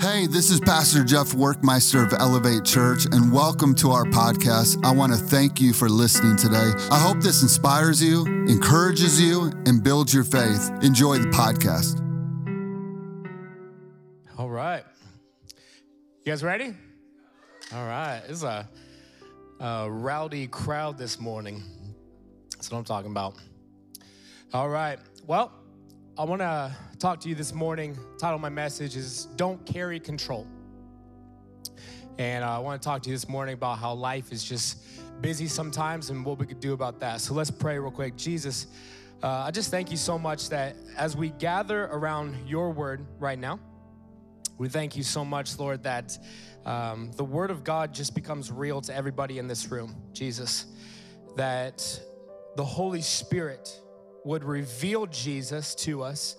Hey, this is Pastor Jeff Workmeister of Elevate Church, and welcome to our podcast. I want to thank you for listening today. I hope this inspires you, encourages you, and builds your faith. Enjoy the podcast. All right. You guys ready? All right. It's a, a rowdy crowd this morning. That's what I'm talking about. All right. Well, I want to talk to you this morning. Title of my message is Don't Carry Control. And uh, I want to talk to you this morning about how life is just busy sometimes and what we could do about that. So let's pray real quick. Jesus, uh, I just thank you so much that as we gather around your word right now, we thank you so much, Lord, that um, the word of God just becomes real to everybody in this room, Jesus. That the Holy Spirit would reveal Jesus to us,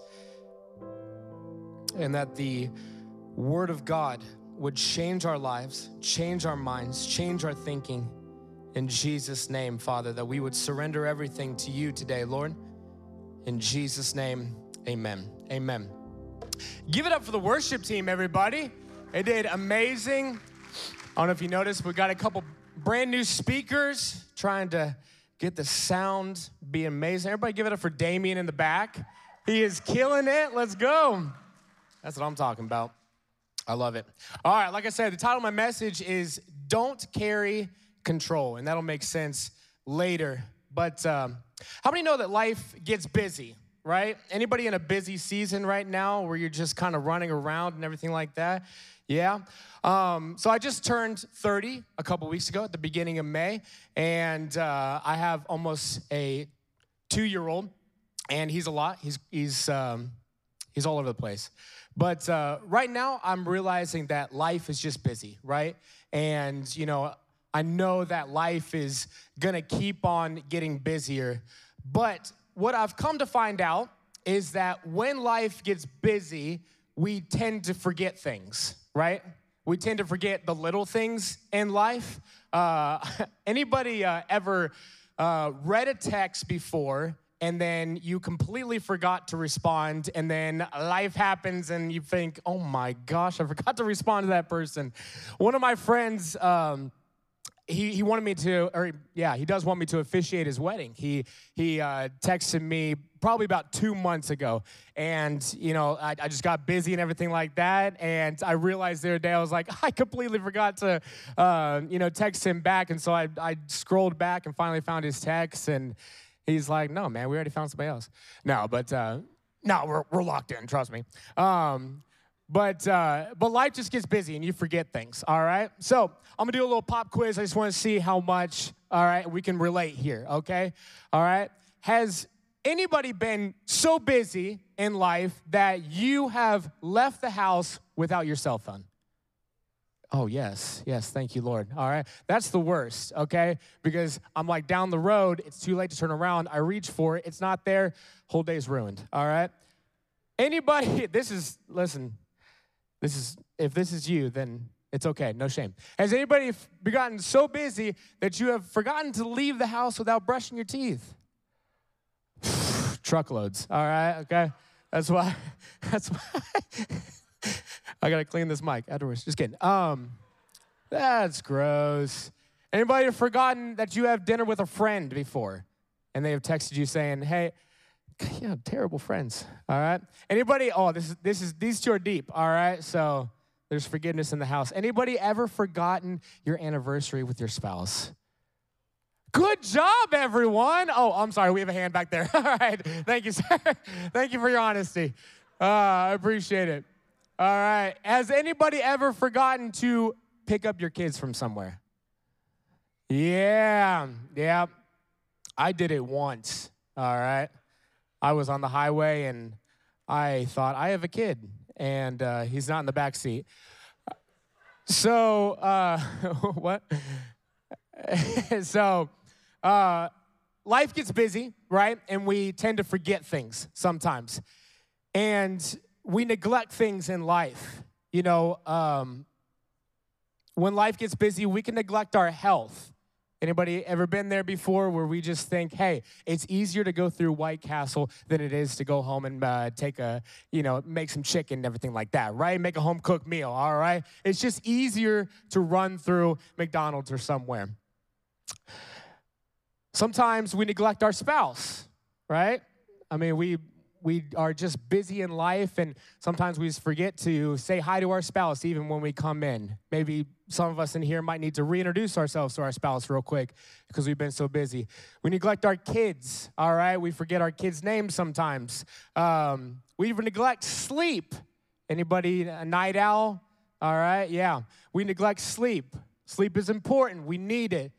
and that the Word of God would change our lives, change our minds, change our thinking. In Jesus' name, Father, that we would surrender everything to you today, Lord. In Jesus' name, amen. Amen. Give it up for the worship team, everybody. They did amazing. I don't know if you noticed, we got a couple brand new speakers trying to get the sound be amazing. Everybody give it up for Damien in the back. He is killing it. Let's go. That's what I'm talking about. I love it. All right, like I said, the title of my message is Don't Carry Control, and that'll make sense later. But um, how many know that life gets busy, right? Anybody in a busy season right now where you're just kind of running around and everything like that? Yeah. Um, so I just turned 30 a couple weeks ago at the beginning of May, and uh, I have almost a two-year-old, and he's a lot. He's he's um, he's all over the place. But uh, right now, I'm realizing that life is just busy, right? And you know, I know that life is gonna keep on getting busier. But what I've come to find out is that when life gets busy, we tend to forget things right? We tend to forget the little things in life. Uh, anybody uh, ever uh, read a text before and then you completely forgot to respond, and then life happens, and you think, oh my gosh, I forgot to respond to that person. One of my friends, um, he, he wanted me to, or yeah, he does want me to officiate his wedding. He, he uh, texted me probably about two months ago. And, you know, I, I, just got busy and everything like that. And I realized the other day, I was like, I completely forgot to, uh, you know, text him back. And so I, I scrolled back and finally found his text. And he's like, no, man, we already found somebody else. No, but, uh, no, we're, we're locked in, trust me. Um, but uh, but life just gets busy and you forget things. All right. So I'm gonna do a little pop quiz. I just want to see how much all right we can relate here. Okay. All right. Has anybody been so busy in life that you have left the house without your cell phone? Oh, yes, yes, thank you, Lord. All right, that's the worst, okay? Because I'm like down the road, it's too late to turn around. I reach for it, it's not there, whole day's ruined, all right? Anybody, this is, listen, this is, if this is you, then it's okay, no shame. Has anybody gotten so busy that you have forgotten to leave the house without brushing your teeth? Truckloads, all right, okay? That's why, that's why I gotta clean this mic afterwards. Just kidding. Um, that's gross. Anybody have forgotten that you have dinner with a friend before and they have texted you saying, hey, you have terrible friends, all right? Anybody, oh, this is, this is, these two are deep, all right? So there's forgiveness in the house. Anybody ever forgotten your anniversary with your spouse? Good job, everyone. Oh, I'm sorry, we have a hand back there. all right, thank you, sir. thank you for your honesty. Uh, I appreciate it. All right, has anybody ever forgotten to pick up your kids from somewhere? Yeah, yeah. I did it once, all right? I was on the highway and I thought, I have a kid, and uh, he's not in the back seat. So, uh, what? so, uh, life gets busy, right? And we tend to forget things sometimes. And we neglect things in life. You know, um, when life gets busy, we can neglect our health Anybody ever been there before where we just think, hey, it's easier to go through White Castle than it is to go home and uh, take a, you know, make some chicken and everything like that, right? Make a home cooked meal, all right? It's just easier to run through McDonald's or somewhere. Sometimes we neglect our spouse, right? I mean, we we are just busy in life and sometimes we just forget to say hi to our spouse even when we come in. Maybe some of us in here might need to reintroduce ourselves to our spouse real quick because we've been so busy. We neglect our kids, all right? We forget our kids' names sometimes. Um, we even neglect sleep. Anybody a night owl? All right, yeah. We neglect sleep. Sleep is important, we need it.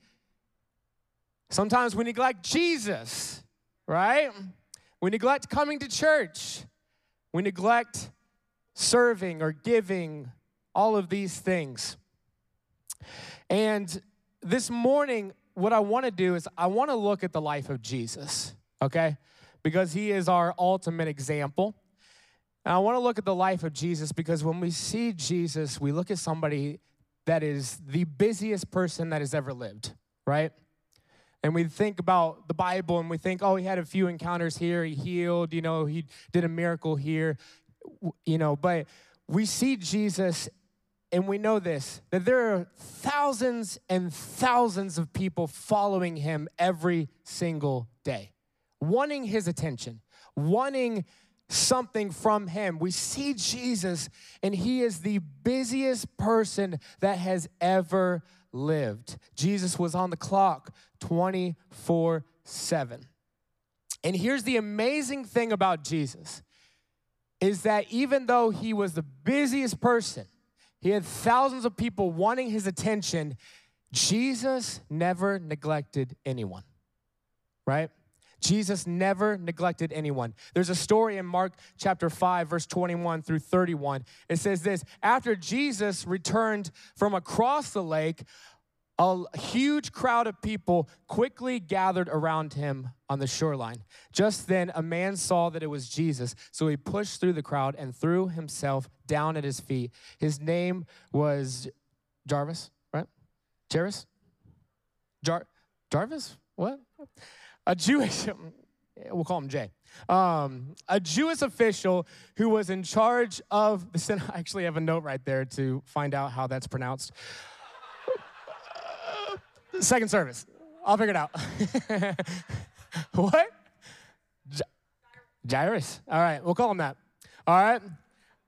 Sometimes we neglect Jesus, right? We neglect coming to church. We neglect serving or giving, all of these things. And this morning, what I want to do is I want to look at the life of Jesus, okay? Because he is our ultimate example. And I want to look at the life of Jesus because when we see Jesus, we look at somebody that is the busiest person that has ever lived, right? And we think about the Bible and we think, oh, he had a few encounters here, he healed, you know, he did a miracle here, you know, but we see Jesus and we know this that there are thousands and thousands of people following him every single day, wanting his attention, wanting something from him. We see Jesus, and he is the busiest person that has ever lived. Jesus was on the clock 24 7. And here's the amazing thing about Jesus is that even though he was the busiest person, he had thousands of people wanting his attention, Jesus never neglected anyone, right? Jesus never neglected anyone. There's a story in Mark chapter 5, verse 21 through 31. It says this After Jesus returned from across the lake, a huge crowd of people quickly gathered around him on the shoreline. Just then, a man saw that it was Jesus, so he pushed through the crowd and threw himself down at his feet. His name was Jarvis, right? Jarvis? Jar- Jarvis? What? a Jewish, we'll call him Jay, um, a Jewish official who was in charge of the Senate. I actually have a note right there to find out how that's pronounced. Second service. I'll figure it out. what? J- Jairus. All right, we'll call him that. All right.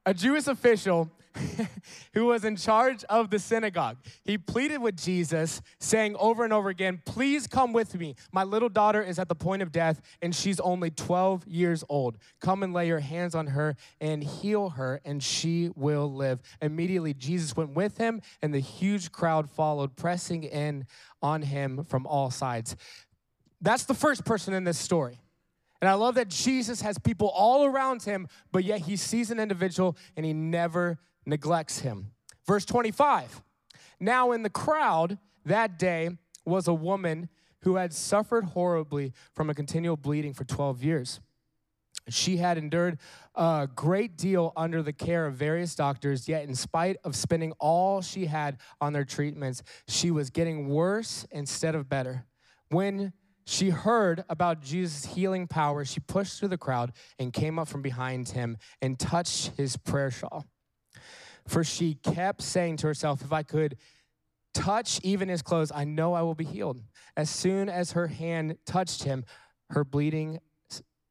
A Jewish official who was in charge of the synagogue. He pleaded with Jesus, saying over and over again, Please come with me. My little daughter is at the point of death, and she's only 12 years old. Come and lay your hands on her and heal her, and she will live. Immediately, Jesus went with him, and the huge crowd followed, pressing in on him from all sides. That's the first person in this story. And I love that Jesus has people all around him, but yet he sees an individual and he never neglects him. Verse 25 Now in the crowd that day was a woman who had suffered horribly from a continual bleeding for 12 years. She had endured a great deal under the care of various doctors, yet, in spite of spending all she had on their treatments, she was getting worse instead of better. When she heard about Jesus' healing power, she pushed through the crowd and came up from behind him and touched his prayer shawl. For she kept saying to herself, If I could touch even his clothes, I know I will be healed. As soon as her hand touched him, her bleeding,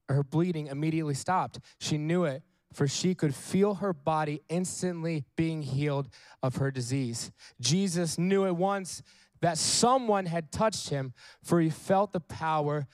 her bleeding immediately stopped. She knew it, for she could feel her body instantly being healed of her disease. Jesus knew at once that someone had touched him, for he felt the power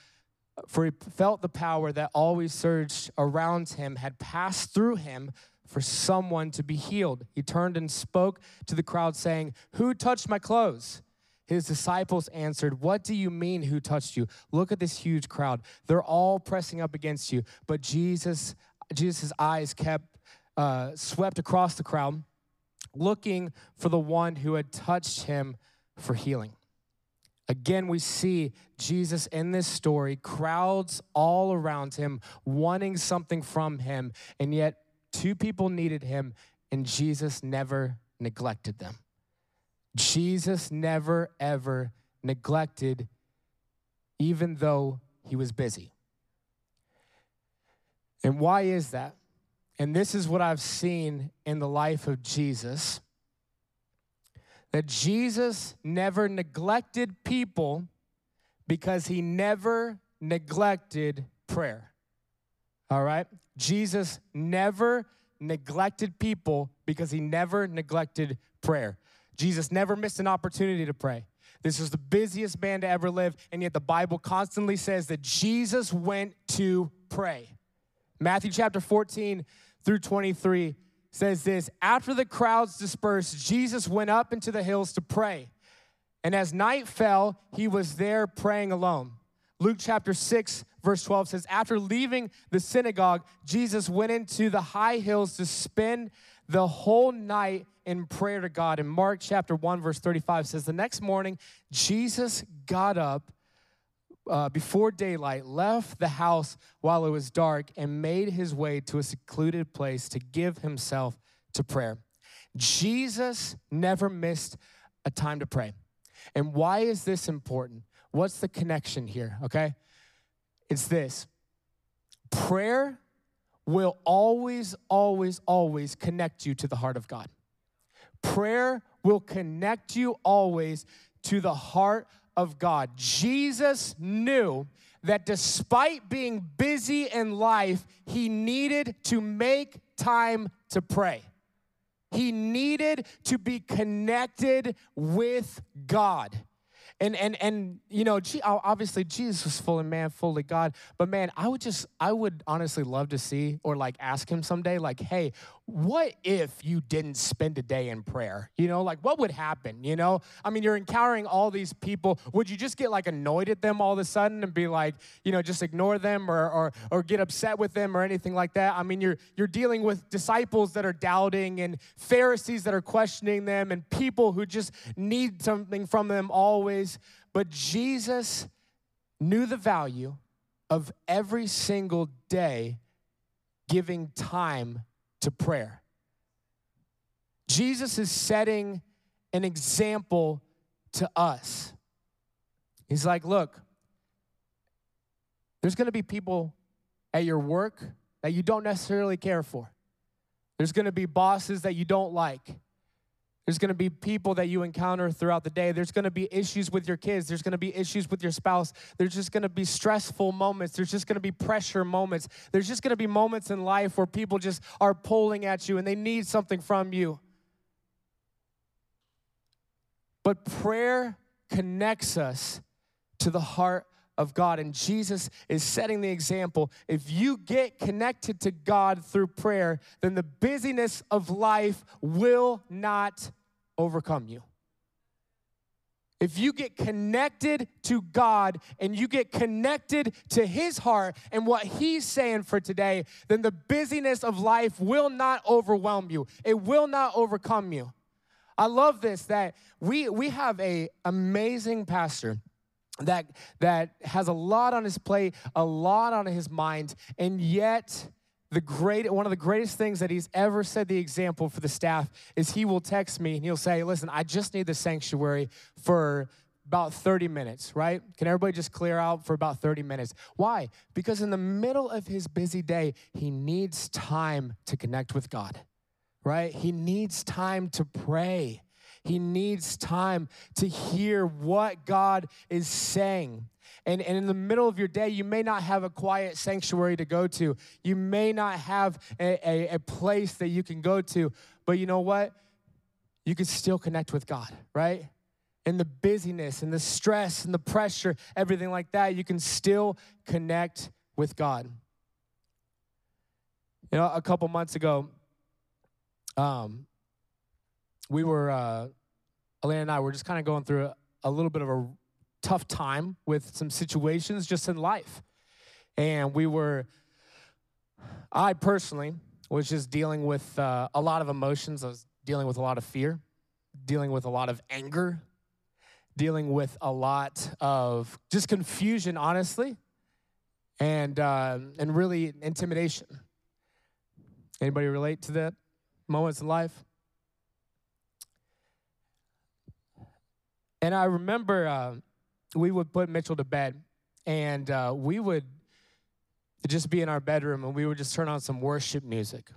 for he felt the power that always surged around him had passed through him for someone to be healed. He turned and spoke to the crowd, saying, Who touched my clothes? His disciples answered, What do you mean, who touched you? Look at this huge crowd. They're all pressing up against you. But Jesus, Jesus' eyes kept uh, swept across the crowd, looking for the one who had touched him for healing. Again, we see Jesus in this story, crowds all around him, wanting something from him, and yet Two people needed him, and Jesus never neglected them. Jesus never, ever neglected even though he was busy. And why is that? And this is what I've seen in the life of Jesus that Jesus never neglected people because he never neglected prayer. All right? Jesus never neglected people because he never neglected prayer. Jesus never missed an opportunity to pray. This was the busiest man to ever live, and yet the Bible constantly says that Jesus went to pray. Matthew chapter 14 through 23 says this After the crowds dispersed, Jesus went up into the hills to pray. And as night fell, he was there praying alone. Luke chapter 6, verse 12 says, After leaving the synagogue, Jesus went into the high hills to spend the whole night in prayer to God. And Mark chapter 1, verse 35 says, The next morning, Jesus got up uh, before daylight, left the house while it was dark, and made his way to a secluded place to give himself to prayer. Jesus never missed a time to pray. And why is this important? What's the connection here, okay? It's this prayer will always, always, always connect you to the heart of God. Prayer will connect you always to the heart of God. Jesus knew that despite being busy in life, he needed to make time to pray. He needed to be connected with God. And and and you know, obviously Jesus was fully man, fully God. But man, I would just, I would honestly love to see or like ask him someday, like, hey, what if you didn't spend a day in prayer? You know, like what would happen? You know, I mean, you're encountering all these people. Would you just get like annoyed at them all of a sudden and be like, you know, just ignore them or or or get upset with them or anything like that? I mean, you're you're dealing with disciples that are doubting and Pharisees that are questioning them and people who just need something from them always but Jesus knew the value of every single day giving time to prayer. Jesus is setting an example to us. He's like, look, there's gonna be people at your work that you don't necessarily care for. There's gonna be bosses that you don't like. There's going to be people that you encounter throughout the day. There's going to be issues with your kids. There's going to be issues with your spouse. There's just going to be stressful moments. There's just going to be pressure moments. There's just going to be moments in life where people just are pulling at you and they need something from you. But prayer connects us to the heart of God. And Jesus is setting the example. If you get connected to God through prayer, then the busyness of life will not overcome you. If you get connected to God and you get connected to His heart and what He's saying for today, then the busyness of life will not overwhelm you. It will not overcome you. I love this that we we have a amazing pastor that that has a lot on his plate, a lot on his mind, and yet the great one of the greatest things that he's ever said the example for the staff is he will text me and he'll say listen i just need the sanctuary for about 30 minutes right? Can everybody just clear out for about 30 minutes? Why? Because in the middle of his busy day he needs time to connect with god right? He needs time to pray. He needs time to hear what god is saying and, and in the middle of your day, you may not have a quiet sanctuary to go to. You may not have a, a, a place that you can go to. But you know what? You can still connect with God, right? In the busyness and the stress and the pressure, everything like that, you can still connect with God. You know, a couple months ago, um, we were, uh, Elena and I were just kind of going through a, a little bit of a tough time with some situations just in life. And we were, I personally was just dealing with uh, a lot of emotions. I was dealing with a lot of fear, dealing with a lot of anger, dealing with a lot of just confusion, honestly, and, uh, and really intimidation. Anybody relate to that moments in life? And I remember uh, we would put Mitchell to bed, and uh, we would just be in our bedroom, and we would just turn on some worship music,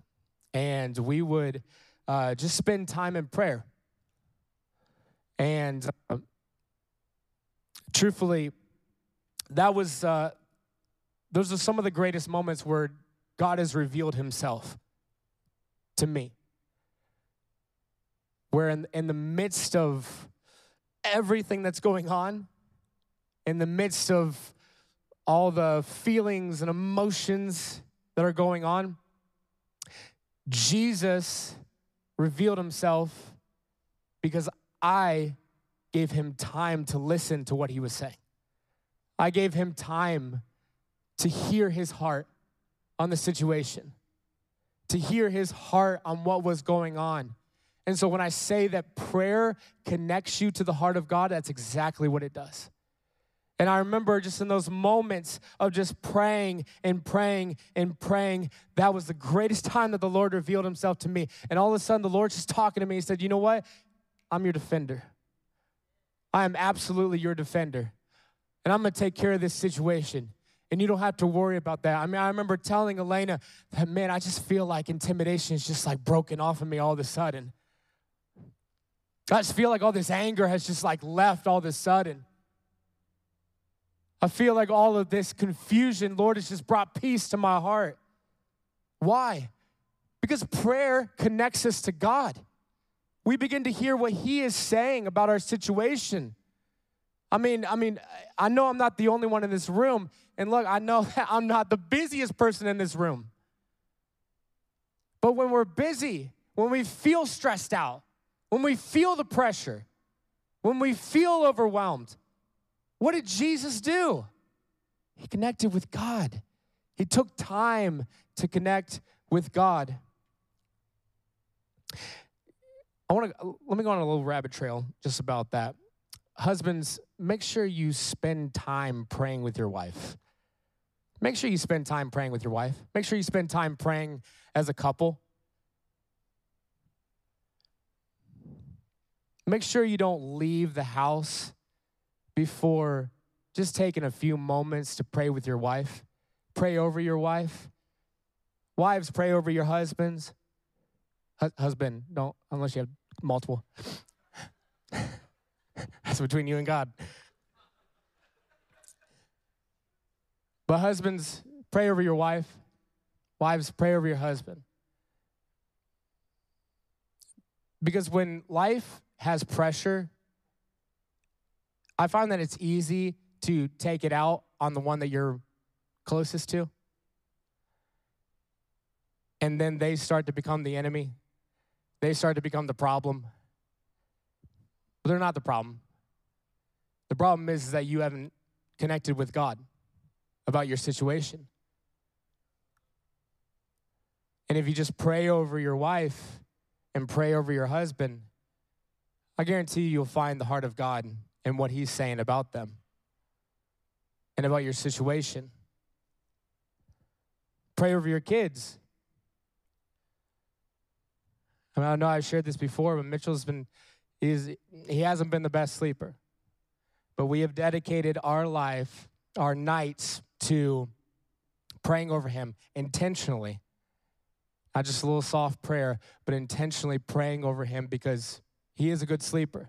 and we would uh, just spend time in prayer. And uh, truthfully, that was uh, those are some of the greatest moments where God has revealed Himself to me. Where in, in the midst of everything that's going on, in the midst of all the feelings and emotions that are going on, Jesus revealed himself because I gave him time to listen to what he was saying. I gave him time to hear his heart on the situation, to hear his heart on what was going on. And so when I say that prayer connects you to the heart of God, that's exactly what it does. And I remember just in those moments of just praying and praying and praying, that was the greatest time that the Lord revealed himself to me. And all of a sudden, the Lord's just talking to me. He said, You know what? I'm your defender. I am absolutely your defender. And I'm gonna take care of this situation. And you don't have to worry about that. I mean, I remember telling Elena that, man, I just feel like intimidation is just like broken off of me all of a sudden. I just feel like all this anger has just like left all of a sudden. I feel like all of this confusion, Lord, has just brought peace to my heart. Why? Because prayer connects us to God. We begin to hear what He is saying about our situation. I mean, I mean, I know I'm not the only one in this room, and look, I know that I'm not the busiest person in this room. But when we're busy, when we feel stressed out, when we feel the pressure, when we feel overwhelmed, what did Jesus do? He connected with God. He took time to connect with God. I want to let me go on a little rabbit trail just about that. Husbands, make sure you spend time praying with your wife. Make sure you spend time praying with your wife. Make sure you spend time praying as a couple. Make sure you don't leave the house before just taking a few moments to pray with your wife, pray over your wife. Wives, pray over your husbands. husband, don't, unless you have multiple. That's between you and God. But husbands, pray over your wife. Wives, pray over your husband. Because when life has pressure, I find that it's easy to take it out on the one that you're closest to. And then they start to become the enemy. They start to become the problem. But they're not the problem. The problem is, is that you haven't connected with God about your situation. And if you just pray over your wife and pray over your husband, I guarantee you you'll find the heart of God and what He's saying about them and about your situation. Pray over your kids. I, mean, I know I've shared this before, but Mitchell's been, he's, he hasn't been the best sleeper. But we have dedicated our life, our nights, to praying over him intentionally. Not just a little soft prayer, but intentionally praying over him because he is a good sleeper.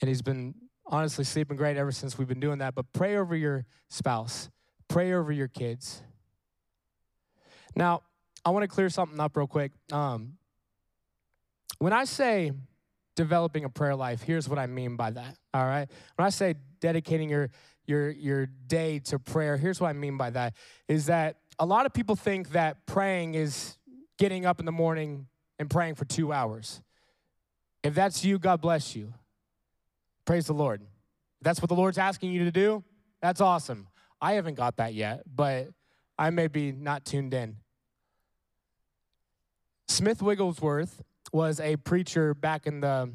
And he's been honestly sleeping great ever since we've been doing that. But pray over your spouse, pray over your kids. Now, I want to clear something up real quick. Um, when I say developing a prayer life, here's what I mean by that. All right. When I say dedicating your your your day to prayer, here's what I mean by that is that a lot of people think that praying is getting up in the morning and praying for two hours. If that's you, God bless you. Praise the Lord. That's what the Lord's asking you to do, that's awesome. I haven't got that yet, but I may be not tuned in. Smith Wigglesworth was a preacher back in the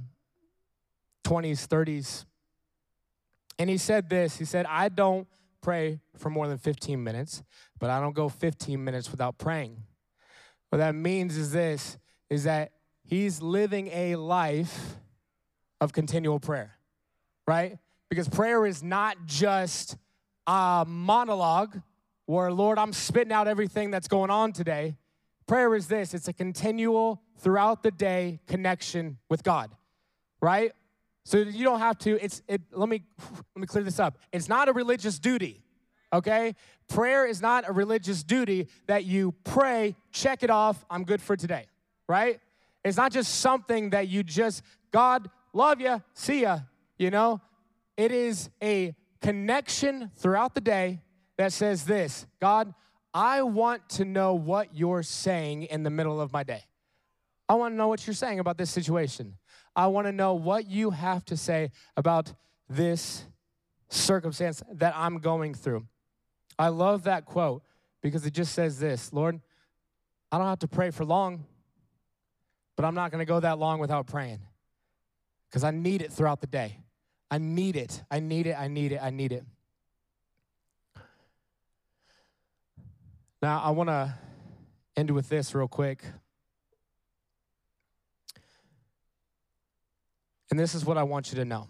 20s, 30s. And he said this He said, I don't pray for more than 15 minutes, but I don't go 15 minutes without praying. What that means is this is that he's living a life of continual prayer. Right? Because prayer is not just a monologue where, Lord, I'm spitting out everything that's going on today. Prayer is this it's a continual, throughout the day connection with God, right? So you don't have to, it's, it, let me, let me clear this up. It's not a religious duty, okay? Prayer is not a religious duty that you pray, check it off, I'm good for today, right? It's not just something that you just, God, love you, see ya, you know? It is a connection throughout the day that says this God, I want to know what you're saying in the middle of my day. I want to know what you're saying about this situation. I want to know what you have to say about this circumstance that I'm going through. I love that quote because it just says this Lord, I don't have to pray for long, but I'm not going to go that long without praying because I need it throughout the day. I need it. I need it. I need it. I need it. Now, I want to end with this real quick. And this is what I want you to know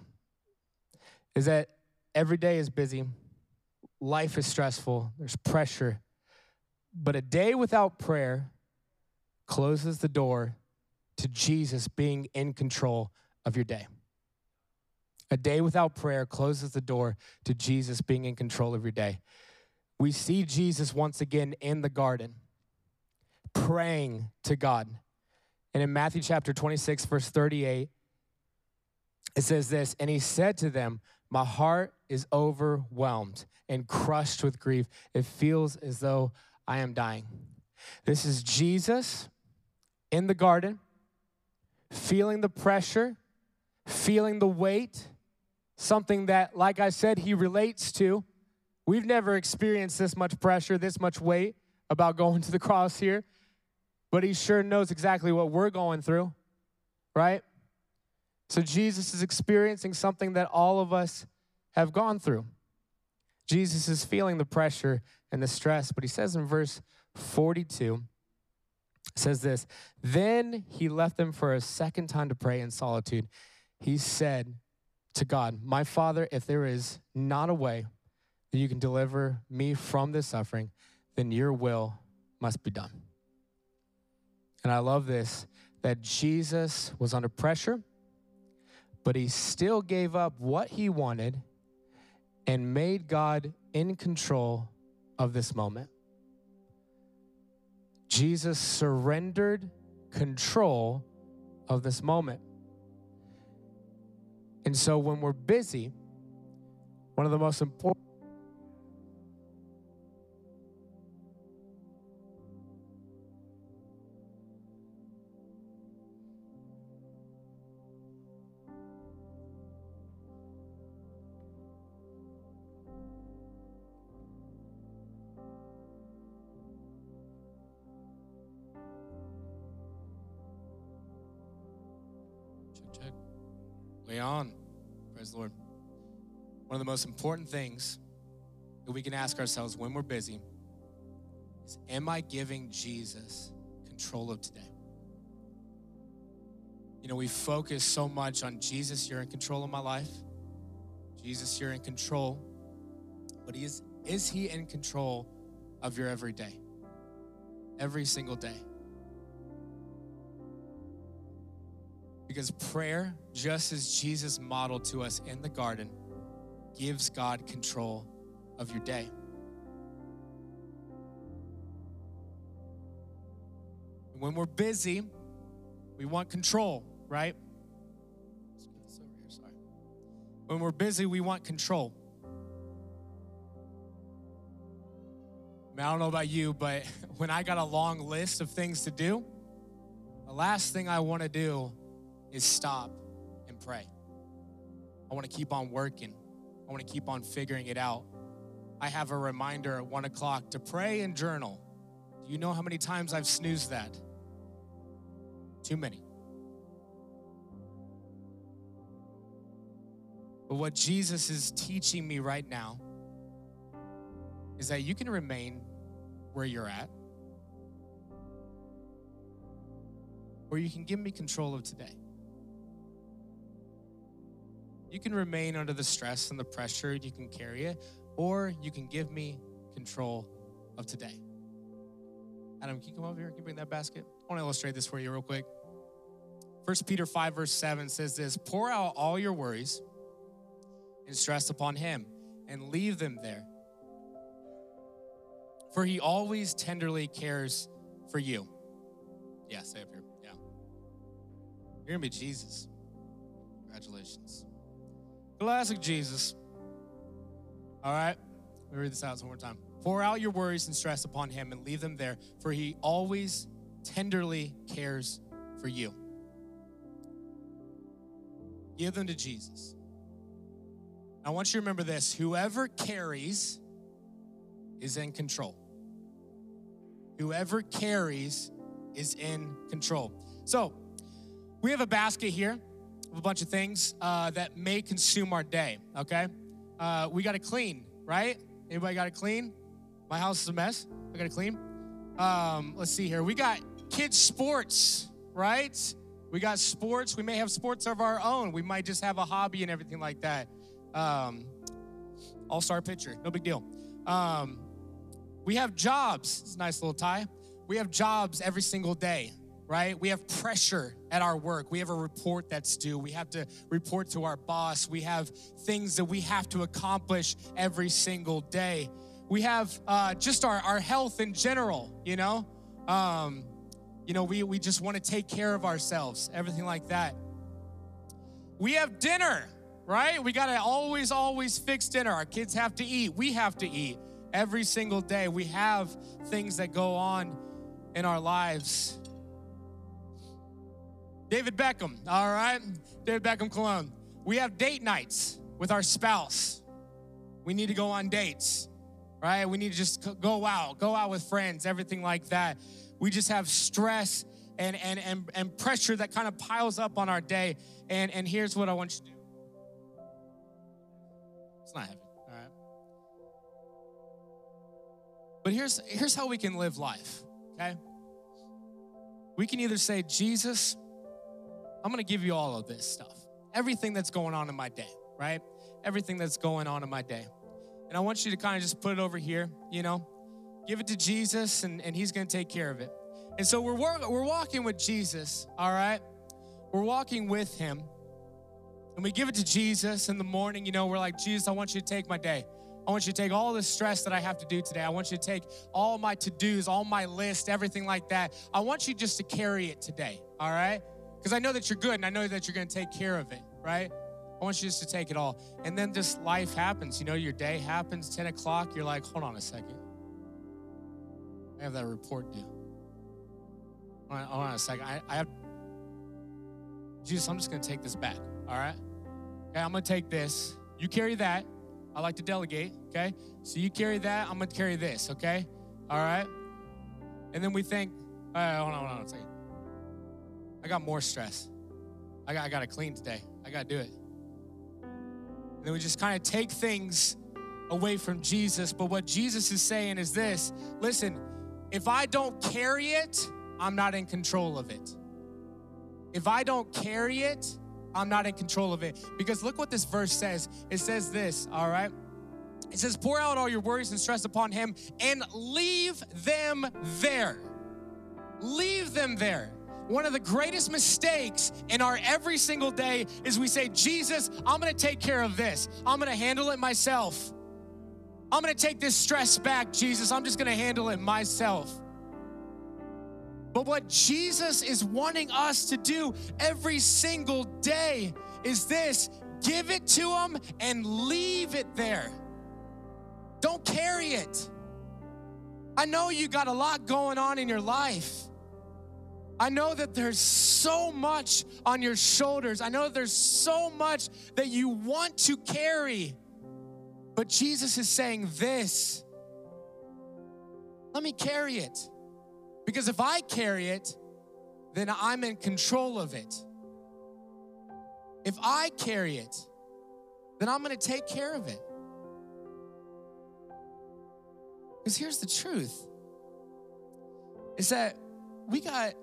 is that every day is busy, life is stressful, there's pressure, but a day without prayer closes the door to Jesus being in control of your day. A day without prayer closes the door to Jesus being in control of your day. We see Jesus once again in the garden praying to God. And in Matthew chapter 26, verse 38, it says this And he said to them, My heart is overwhelmed and crushed with grief. It feels as though I am dying. This is Jesus in the garden, feeling the pressure, feeling the weight, something that, like I said, he relates to. We've never experienced this much pressure, this much weight about going to the cross here, but he sure knows exactly what we're going through, right? So Jesus is experiencing something that all of us have gone through. Jesus is feeling the pressure and the stress, but he says in verse 42, says this, then he left them for a second time to pray in solitude. He said to God, My Father, if there is not a way that you can deliver me from this suffering, then your will must be done. And I love this that Jesus was under pressure but he still gave up what he wanted and made God in control of this moment. Jesus surrendered control of this moment. And so when we're busy, one of the most important Way on. Praise the Lord. One of the most important things that we can ask ourselves when we're busy is Am I giving Jesus control of today? You know, we focus so much on Jesus, you're in control of my life. Jesus, you're in control. But is, is he in control of your everyday? Every single day. Because prayer, just as Jesus modeled to us in the garden, gives God control of your day. When we're busy, we want control, right? When we're busy, we want control. I, mean, I don't know about you, but when I got a long list of things to do, the last thing I want to do is stop and pray. I want to keep on working. I want to keep on figuring it out. I have a reminder at one o'clock to pray and journal. Do you know how many times I've snoozed that? Too many. But what Jesus is teaching me right now is that you can remain where you're at, or you can give me control of today. You can remain under the stress and the pressure, you can carry it, or you can give me control of today. Adam, can you come over here? Can you bring that basket? I want to illustrate this for you real quick. First Peter 5, verse 7 says this pour out all your worries and stress upon him and leave them there. For he always tenderly cares for you. Yeah, stay up here. Yeah. You're gonna be Jesus. Congratulations. Classic Jesus. All right, let me read this out one more time. Pour out your worries and stress upon him and leave them there, for he always tenderly cares for you. Give them to Jesus. I want you to remember this whoever carries is in control. Whoever carries is in control. So, we have a basket here a bunch of things uh, that may consume our day, okay? Uh, we gotta clean, right? Anybody gotta clean? My house is a mess. I gotta clean. Um, let's see here. We got kids' sports, right? We got sports. We may have sports of our own. We might just have a hobby and everything like that. Um, All star pitcher, no big deal. Um, we have jobs. It's a nice little tie. We have jobs every single day, right? We have pressure at our work. We have a report that's due. We have to report to our boss. We have things that we have to accomplish every single day. We have uh, just our, our health in general, you know? Um, you know, we, we just want to take care of ourselves, everything like that. We have dinner, right? We got to always, always fix dinner. Our kids have to eat. We have to eat every single day. We have things that go on in our lives. David Beckham, all right? David Beckham Cologne. We have date nights with our spouse. We need to go on dates, right? We need to just go out, go out with friends, everything like that. We just have stress and, and, and, and pressure that kind of piles up on our day. And, and here's what I want you to do it's not heavy, all right? But here's, here's how we can live life, okay? We can either say, Jesus, I'm gonna give you all of this stuff, everything that's going on in my day, right? Everything that's going on in my day. And I want you to kind of just put it over here, you know, give it to Jesus and, and he's gonna take care of it. And so we're, we're walking with Jesus, all right? We're walking with him. And we give it to Jesus in the morning, you know, we're like, Jesus, I want you to take my day. I want you to take all the stress that I have to do today. I want you to take all my to dos, all my list, everything like that. I want you just to carry it today, all right? Because I know that you're good and I know that you're going to take care of it, right? I want you just to take it all. And then just life happens. You know, your day happens, 10 o'clock, you're like, hold on a second. I have that report due. Hold on, hold on a second. I, I have, Jesus, I'm just going to take this back, all right? Okay, I'm going to take this. You carry that. I like to delegate, okay? So you carry that, I'm gonna carry this, okay? All right? And then we think, right, hold on, hold on a second. I got more stress. I got, I got to clean today. I got to do it. And then we just kind of take things away from Jesus. But what Jesus is saying is this listen, if I don't carry it, I'm not in control of it. If I don't carry it, I'm not in control of it. Because look what this verse says. It says this, all right? It says, pour out all your worries and stress upon him and leave them there. Leave them there. One of the greatest mistakes in our every single day is we say, Jesus, I'm gonna take care of this. I'm gonna handle it myself. I'm gonna take this stress back, Jesus. I'm just gonna handle it myself. But what Jesus is wanting us to do every single day is this give it to Him and leave it there. Don't carry it. I know you got a lot going on in your life. I know that there's so much on your shoulders. I know there's so much that you want to carry. But Jesus is saying this let me carry it. Because if I carry it, then I'm in control of it. If I carry it, then I'm gonna take care of it. Because here's the truth is that we got,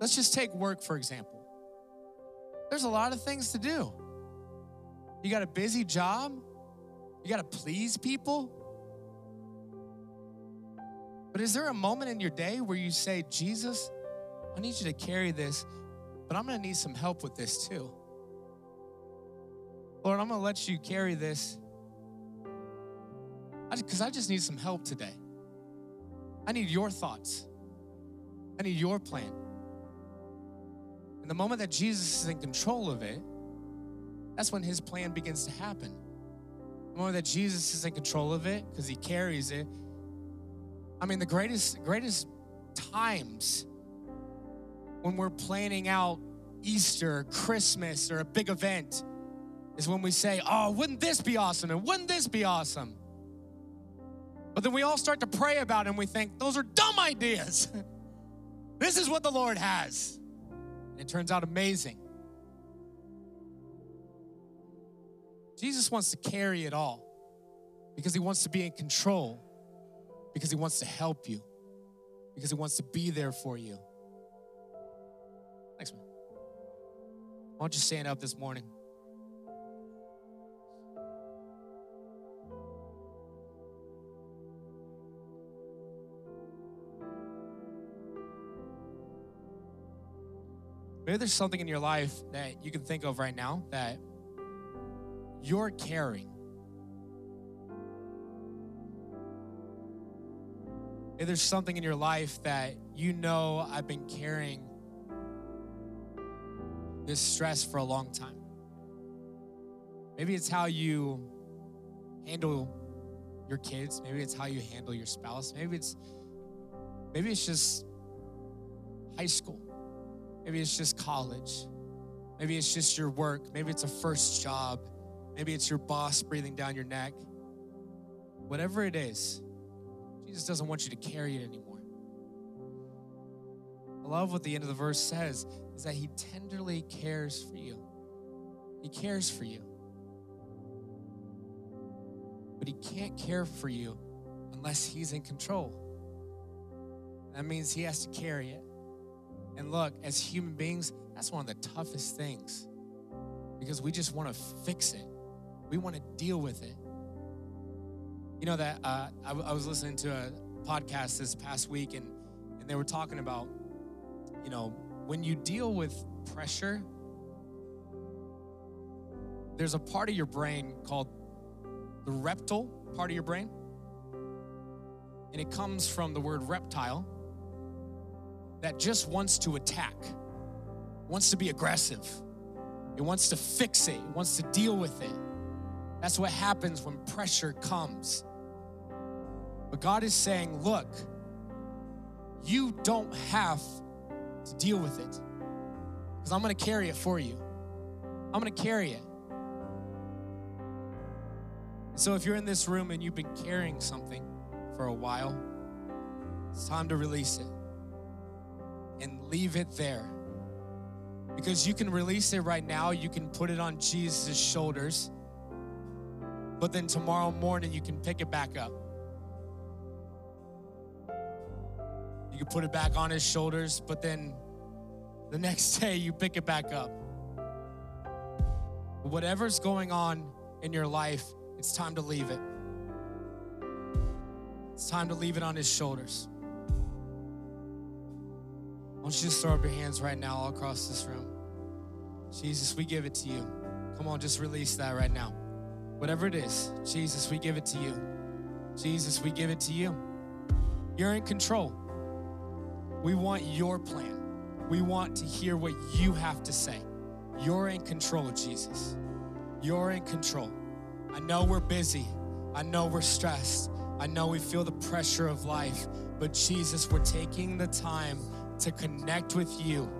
let's just take work for example. There's a lot of things to do. You got a busy job? You got to please people? But is there a moment in your day where you say, Jesus, I need you to carry this, but I'm going to need some help with this too? Lord, I'm going to let you carry this because I, I just need some help today. I need your thoughts, I need your plan. And the moment that Jesus is in control of it, that's when his plan begins to happen. The moment that Jesus is in control of it, because he carries it. I mean, the greatest, greatest times when we're planning out Easter, Christmas, or a big event is when we say, Oh, wouldn't this be awesome? And wouldn't this be awesome? But then we all start to pray about it and we think, Those are dumb ideas. this is what the Lord has. It turns out amazing. Jesus wants to carry it all because he wants to be in control, because he wants to help you, because he wants to be there for you. Thanks, man. Why don't you stand up this morning? Maybe there's something in your life that you can think of right now that you're carrying. Maybe there's something in your life that you know I've been carrying this stress for a long time. Maybe it's how you handle your kids. Maybe it's how you handle your spouse. Maybe it's maybe it's just high school. Maybe it's just college. Maybe it's just your work. Maybe it's a first job. Maybe it's your boss breathing down your neck. Whatever it is, Jesus doesn't want you to carry it anymore. I love what the end of the verse says is that he tenderly cares for you. He cares for you. But he can't care for you unless he's in control. That means he has to carry it. And look, as human beings, that's one of the toughest things because we just want to fix it. We want to deal with it. You know that uh, I, I was listening to a podcast this past week, and and they were talking about, you know, when you deal with pressure, there's a part of your brain called the reptile part of your brain, and it comes from the word reptile that just wants to attack, wants to be aggressive. It wants to fix it, it wants to deal with it. That's what happens when pressure comes. But God is saying, look, you don't have to deal with it because I'm going to carry it for you. I'm going to carry it. So if you're in this room and you've been carrying something for a while, it's time to release it and leave it there. Because you can release it right now, you can put it on Jesus' shoulders but then tomorrow morning you can pick it back up. You can put it back on his shoulders, but then the next day you pick it back up. Whatever's going on in your life, it's time to leave it. It's time to leave it on his shoulders. Why don't you just throw up your hands right now all across this room? Jesus, we give it to you. Come on, just release that right now. Whatever it is, Jesus, we give it to you. Jesus, we give it to you. You're in control. We want your plan. We want to hear what you have to say. You're in control, Jesus. You're in control. I know we're busy. I know we're stressed. I know we feel the pressure of life. But Jesus, we're taking the time to connect with you,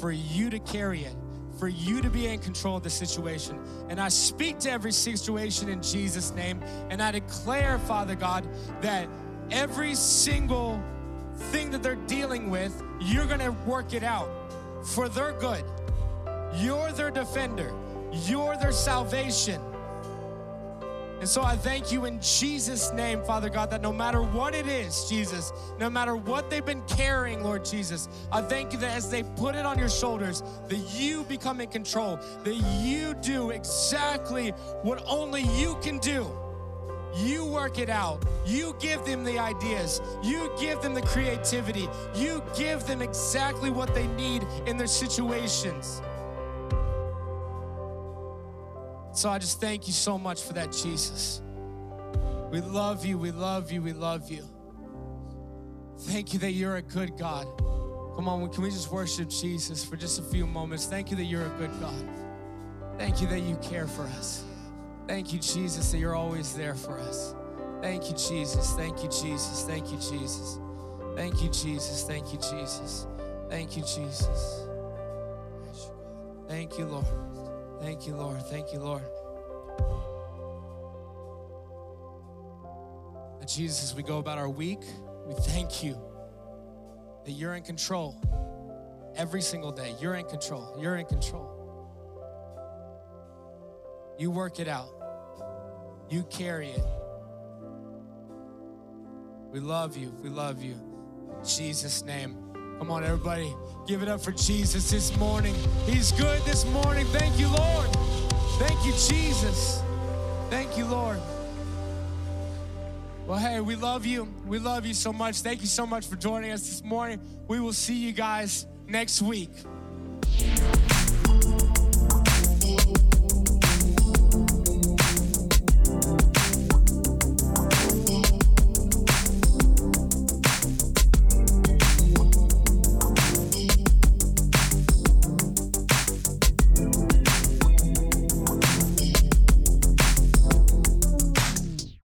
for you to carry it, for you to be in control of the situation. And I speak to every situation in Jesus' name, and I declare, Father God, that every single thing that they're dealing with, you're gonna work it out for their good. You're their defender, you're their salvation. And so I thank you in Jesus' name, Father God, that no matter what it is, Jesus, no matter what they've been carrying, Lord Jesus, I thank you that as they put it on your shoulders, that you become in control, that you do exactly what only you can do. You work it out. You give them the ideas. You give them the creativity. You give them exactly what they need in their situations. So I just thank you so much for that, Jesus. We love you, we love you, we love you. Thank you that you're a good God. Come on, can we just worship Jesus for just a few moments? Thank you that you're a good God. Thank you that you care for us. Thank you, Jesus, that you're always there for us. Thank you, Jesus. Thank you, Jesus. Thank you, Jesus. Thank you, Jesus. Thank you, Jesus. Thank you, Jesus. Thank you, Lord. Thank you, Lord. Thank you, Lord. And Jesus, as we go about our week, we thank you that you're in control every single day. You're in control. You're in control. You work it out, you carry it. We love you. We love you. In Jesus' name. Come on, everybody. Give it up for Jesus this morning. He's good this morning. Thank you, Lord. Thank you, Jesus. Thank you, Lord. Well, hey, we love you. We love you so much. Thank you so much for joining us this morning. We will see you guys next week.